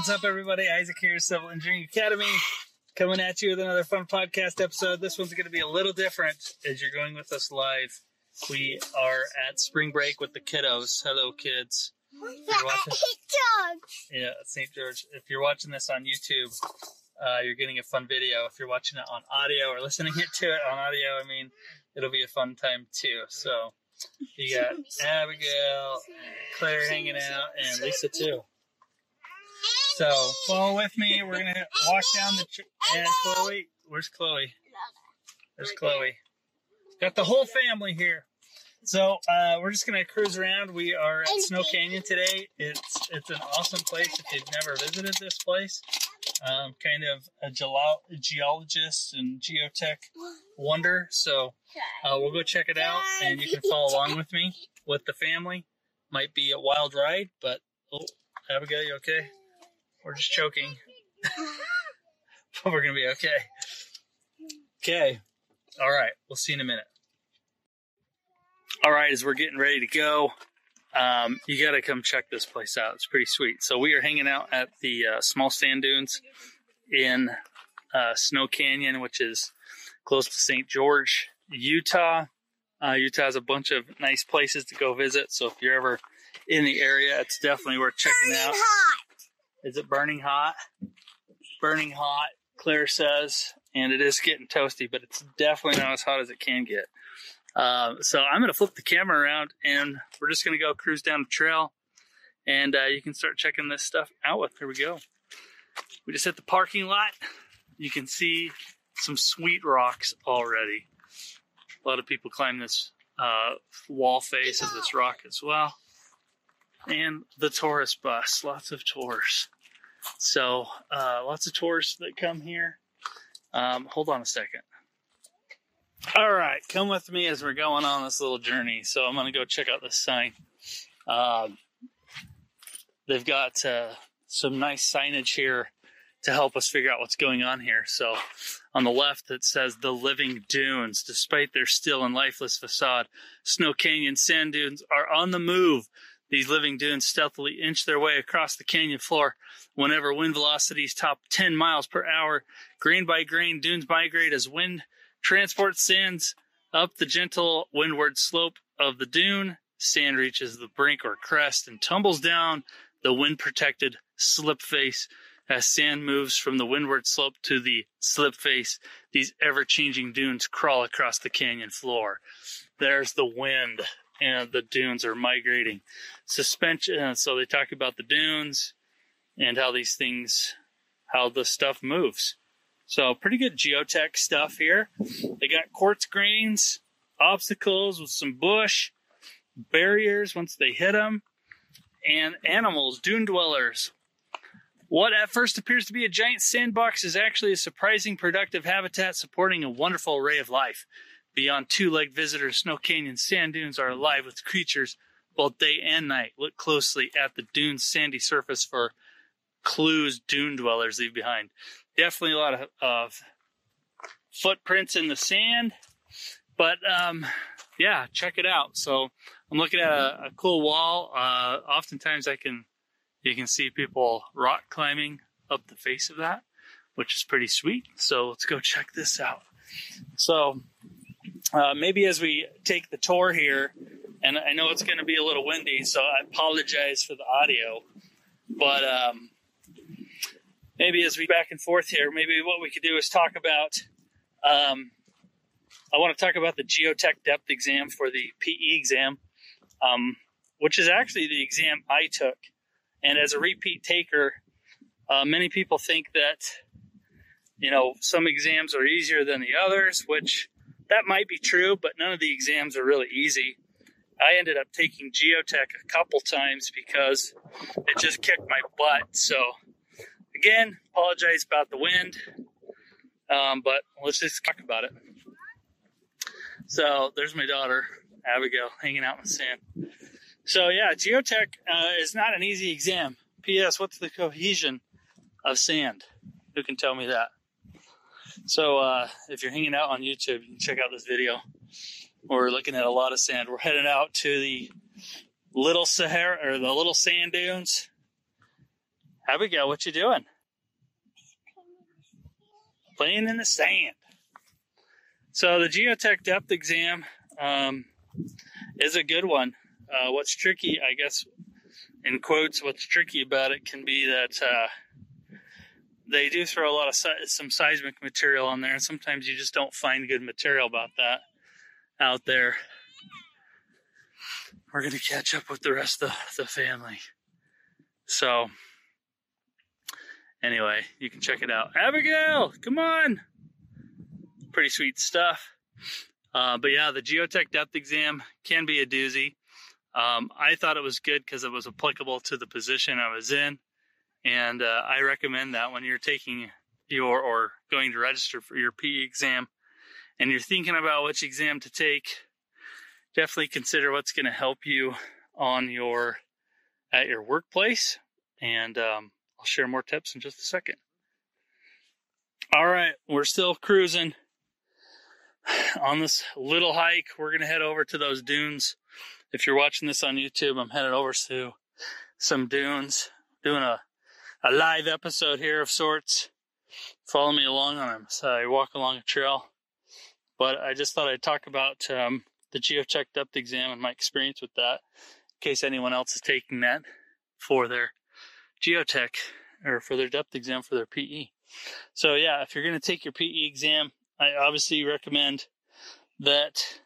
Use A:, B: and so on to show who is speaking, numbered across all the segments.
A: What's up, everybody? Isaac here, Civil Engineering Academy, coming at you with another fun podcast episode. This one's going to be a little different as you're going with us live. We are at spring break with the kiddos. Hello, kids. You're watching, yeah, St. George. If you're watching this on YouTube, uh, you're getting a fun video. If you're watching it on audio or listening to it on audio, I mean, it'll be a fun time too. So you got Abigail, Claire hanging out, and Lisa too. So follow with me. We're gonna walk down the tr- and Chloe. Where's Chloe? There's Chloe. Got the whole family here. So uh, we're just gonna cruise around. We are at Snow Canyon today. It's it's an awesome place. If you've never visited this place, um, kind of a geolo- geologist and geotech wonder. So uh, we'll go check it out, and you can follow along with me with the family. Might be a wild ride, but oh, Abigail, you okay? We're just choking, but we're gonna be okay. Okay. All right. We'll see you in a minute. All right, as we're getting ready to go, um, you got to come check this place out. It's pretty sweet. So we are hanging out at the uh, small sand dunes in uh, Snow Canyon, which is close to St. George, Utah. Uh, Utah has a bunch of nice places to go visit. So if you're ever in the area, it's definitely worth checking out. Is it burning hot? Burning hot, Claire says, and it is getting toasty, but it's definitely not as hot as it can get. Uh, so I'm going to flip the camera around and we're just going to go cruise down the trail and uh, you can start checking this stuff out with. Here we go. We just hit the parking lot. You can see some sweet rocks already. A lot of people climb this uh, wall face of this rock as well. And the tourist bus, lots of tours. So uh, lots of tourists that come here. Um, hold on a second. All right, come with me as we're going on this little journey. So I'm to go check out this sign. Um, they've got uh, some nice signage here to help us figure out what's going on here. So on the left, it says the living dunes. Despite their still and lifeless facade, Snow Canyon sand dunes are on the move. These living dunes stealthily inch their way across the canyon floor. Whenever wind velocities top 10 miles per hour, grain by grain, dunes migrate as wind transports sands up the gentle windward slope of the dune. Sand reaches the brink or crest and tumbles down the wind protected slip face. As sand moves from the windward slope to the slip face, these ever changing dunes crawl across the canyon floor. There's the wind, and the dunes are migrating. Suspension, uh, so they talk about the dunes and how these things, how the stuff moves. So pretty good geotech stuff here. They got quartz grains, obstacles with some bush, barriers once they hit them, and animals, dune dwellers. What at first appears to be a giant sandbox is actually a surprising productive habitat supporting a wonderful array of life. Beyond two-legged visitors, Snow Canyon sand dunes are alive with creatures both day and night. Look closely at the dune's sandy surface for clues dune dwellers leave behind definitely a lot of, of footprints in the sand. But um, yeah, check it out. So I'm looking at a, a cool wall. Uh, oftentimes I can you can see people rock climbing up the face of that, which is pretty sweet. So let's go check this out. So uh, maybe as we take the tour here, and I know it's going to be a little windy, so I apologize for the audio, but um, maybe as we back and forth here, maybe what we could do is talk about. Um, I want to talk about the geotech depth exam for the PE exam, um, which is actually the exam I took. And as a repeat taker, uh, many people think that you know some exams are easier than the others, which that might be true, but none of the exams are really easy. I ended up taking geotech a couple times because it just kicked my butt. So Again, apologize about the wind, um, but let's just talk about it. So there's my daughter, Abigail, hanging out in the sand. So yeah, geotech uh, is not an easy exam. P.S. What's the cohesion of sand? Who can tell me that? So uh, if you're hanging out on YouTube, you can check out this video. We're looking at a lot of sand. We're heading out to the little Sahara or the little sand dunes Abigail, what you doing? Playing in the sand. So the geotech depth exam um, is a good one. Uh, what's tricky, I guess, in quotes, what's tricky about it can be that uh, they do throw a lot of si- some seismic material on there, and sometimes you just don't find good material about that out there. We're gonna catch up with the rest of the family. So, anyway, you can check it out. Abigail, come on! Pretty sweet stuff. Uh, but yeah, the geotech depth exam can be a doozy. Um, I thought it was good because it was applicable to the position I was in. And uh, I recommend that when you're taking your or going to register for your PE exam and you're thinking about which exam to take, definitely consider what's going to help you on your at your workplace. And um, I'll share more tips in just a second. All right, we're still cruising on this little hike. We're going to head over to those dunes. If you're watching this on YouTube, I'm headed over to some dunes, doing a a live episode here of sorts. Follow me along on them. So I walk along a trail. But I just thought I'd talk about um, the geotech depth exam and my experience with that, in case anyone else is taking that for their geotech or for their depth exam for their PE. So yeah, if you're going to take your PE exam, I obviously recommend that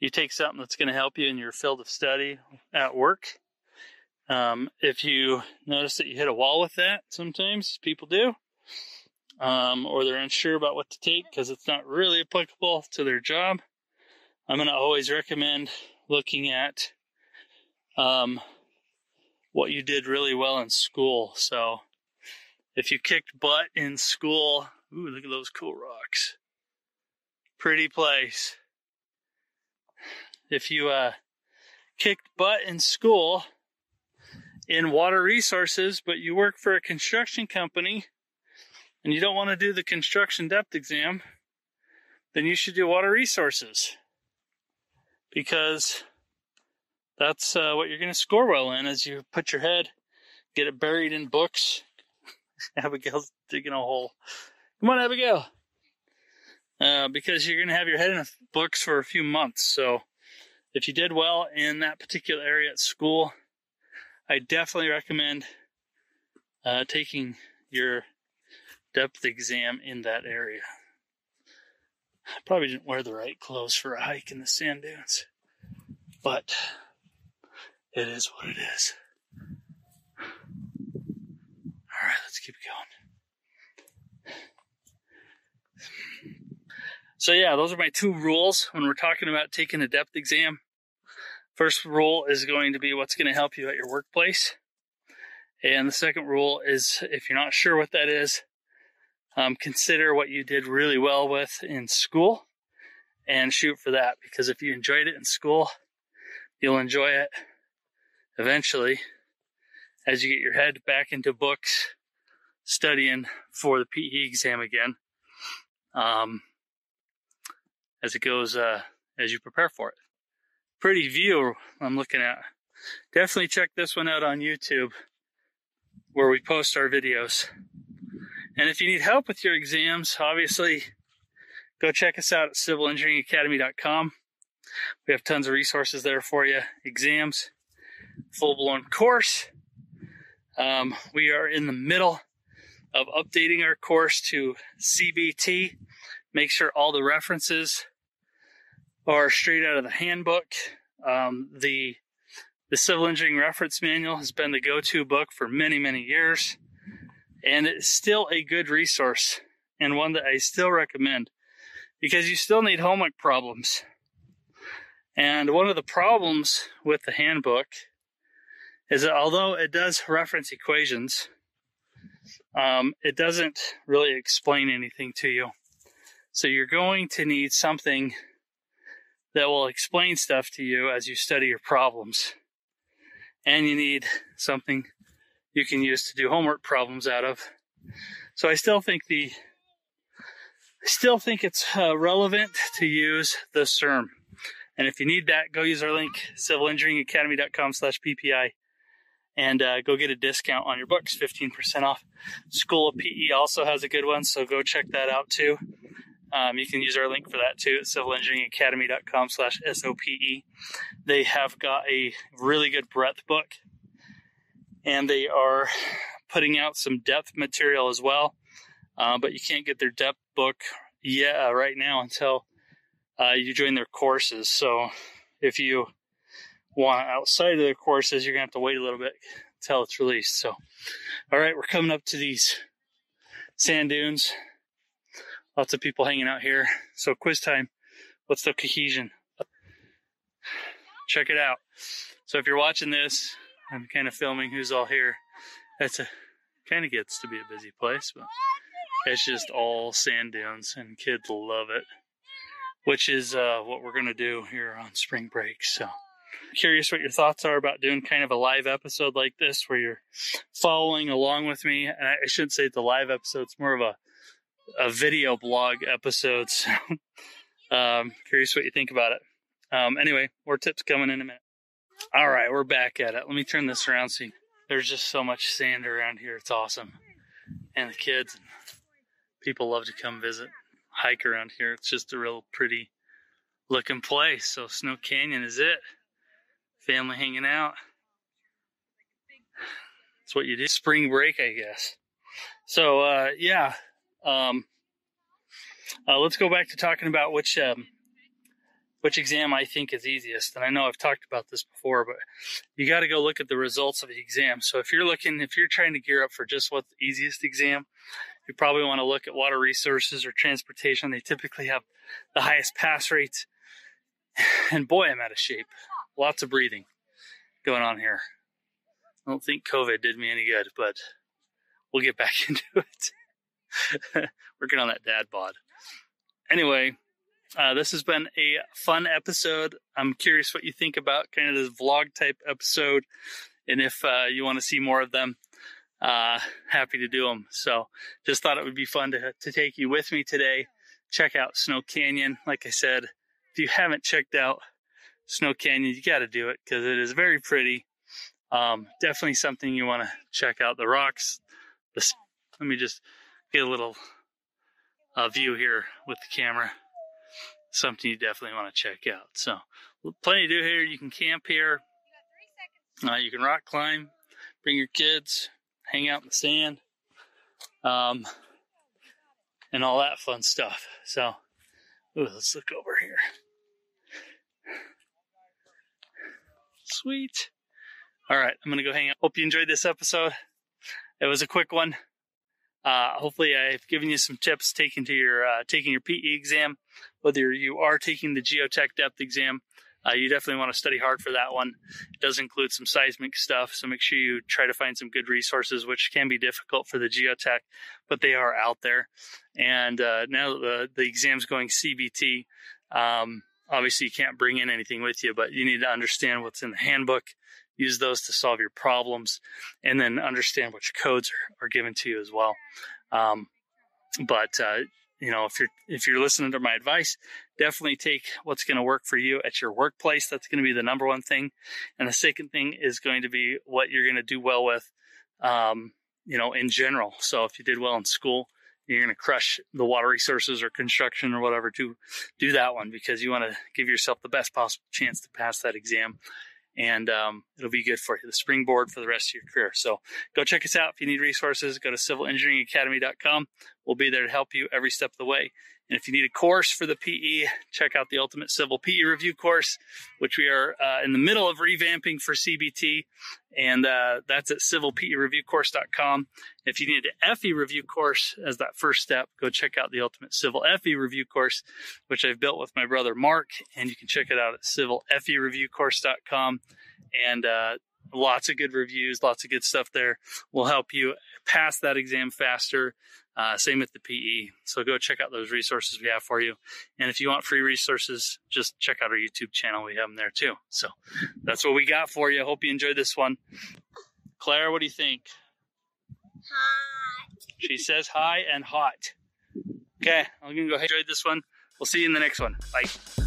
A: you take something that's going to help you in your field of study at work. Um, if you notice that you hit a wall with that, sometimes people do, um, or they're unsure about what to take because it's not really applicable to their job, I'm going to always recommend looking at um, what you did really well in school. So if you kicked butt in school, ooh, look at those cool rocks. Pretty place. If you uh, kicked butt in school, in water resources, but you work for a construction company and you don't want to do the construction depth exam, then you should do water resources because that's uh, what you're going to score well in as you put your head, get it buried in books. Abigail's digging a hole. Come on, Abigail. Uh, because you're going to have your head in books for a few months. So if you did well in that particular area at school, I definitely recommend uh, taking your depth exam in that area. I probably didn't wear the right clothes for a hike in the sand dunes, but it is what it is. All right, let's keep going. So, yeah, those are my two rules when we're talking about taking a depth exam. First rule is going to be what's going to help you at your workplace. And the second rule is if you're not sure what that is, um, consider what you did really well with in school and shoot for that. Because if you enjoyed it in school, you'll enjoy it eventually as you get your head back into books studying for the PE exam again. Um, as it goes, uh, as you prepare for it pretty view I'm looking at. Definitely check this one out on YouTube where we post our videos. And if you need help with your exams, obviously go check us out at civilengineeringacademy.com. We have tons of resources there for you. Exams, full blown course. Um, we are in the middle of updating our course to CBT. Make sure all the references are straight out of the handbook. Um, the the Civil Engineering Reference Manual has been the go-to book for many, many years, and it's still a good resource and one that I still recommend because you still need homework problems. And one of the problems with the handbook is that although it does reference equations, um, it doesn't really explain anything to you. So you're going to need something that will explain stuff to you as you study your problems. And you need something you can use to do homework problems out of. So I still think the I still think it's uh, relevant to use the CERM. And if you need that, go use our link, civilengineeringacademy.com slash PPI. and uh, go get a discount on your books, 15% off. School of PE also has a good one, so go check that out too. Um, you can use our link for that too at civilengineeringacademy.com slash SOPE. They have got a really good breadth book and they are putting out some depth material as well. Uh, but you can't get their depth book yet uh, right now until uh, you join their courses. So if you want outside of their courses, you're gonna have to wait a little bit until it's released. So, all right, we're coming up to these sand dunes. Lots of people hanging out here. So quiz time. What's the cohesion? Check it out. So if you're watching this, I'm kind of filming who's all here. That's a kind of gets to be a busy place, but it's just all sand dunes and kids love it. Which is uh, what we're gonna do here on spring break. So curious what your thoughts are about doing kind of a live episode like this where you're following along with me. And I shouldn't say it's a live episode, it's more of a a video blog episode. So, um, curious what you think about it. Um, anyway, more tips coming in a minute. All right, we're back at it. Let me turn this around. See, there's just so much sand around here. It's awesome, and the kids people love to come visit, hike around here. It's just a real pretty looking place. So Snow Canyon is it. Family hanging out. It's what you do. Spring break, I guess. So uh, yeah, um, uh, let's go back to talking about which um, which exam I think is easiest. And I know I've talked about this before, but you got to go look at the results of the exam. So if you're looking, if you're trying to gear up for just what's the easiest exam, you probably want to look at water resources or transportation. They typically have the highest pass rates. And boy, I'm out of shape. Lots of breathing going on here. I don't think COVID did me any good, but we'll get back into it. Working on that dad bod. Anyway, uh, this has been a fun episode. I'm curious what you think about kind of this vlog type episode, and if uh, you want to see more of them, uh, happy to do them. So, just thought it would be fun to to take you with me today. Check out Snow Canyon. Like I said, if you haven't checked out Snow Canyon, you got to do it because it is very pretty. Um, definitely something you want to check out. The rocks. The, let me just get a little uh, view here with the camera. Something you definitely want to check out. So, plenty to do here. You can camp here. Uh, you can rock climb, bring your kids, hang out in the sand, um, and all that fun stuff. So, ooh, let's look over here. Sweet. All right, I'm gonna go hang out. Hope you enjoyed this episode. It was a quick one. Uh, hopefully, I've given you some tips taking to your uh, taking your PE exam. Whether you are taking the geotech depth exam, uh, you definitely want to study hard for that one. It does include some seismic stuff, so make sure you try to find some good resources, which can be difficult for the geotech, but they are out there. And uh, now the the exam's going CBT. Um, obviously, you can't bring in anything with you, but you need to understand what's in the handbook use those to solve your problems, and then understand which codes are, are given to you as well. Um, but uh, you know, if you're if you're listening to my advice, definitely take what's going to work for you at your workplace. That's going to be the number one thing, and the second thing is going to be what you're going to do well with, um, you know, in general. So if you did well in school, you're going to crush the water resources or construction or whatever to do that one because you want to give yourself the best possible chance to pass that exam and um, it'll be good for the springboard for the rest of your career. So go check us out. If you need resources, go to civilengineeringacademy.com. We'll be there to help you every step of the way. And if you need a course for the PE, check out the Ultimate Civil PE Review course, which we are uh, in the middle of revamping for CBT. And uh, that's at civilpereviewcourse.com. If you need an FE review course as that first step, go check out the Ultimate Civil FE Review course, which I've built with my brother Mark. And you can check it out at civilfereviewcourse.com. And uh, lots of good reviews, lots of good stuff there will help you pass that exam faster uh, same with the PE. So go check out those resources we have for you. And if you want free resources, just check out our YouTube channel. We have them there too. So that's what we got for you. Hope you enjoyed this one. Claire, what do you think?
B: Hot.
A: She says hi and hot. Okay, I'm gonna go ahead and enjoy this one. We'll see you in the next one. Bye.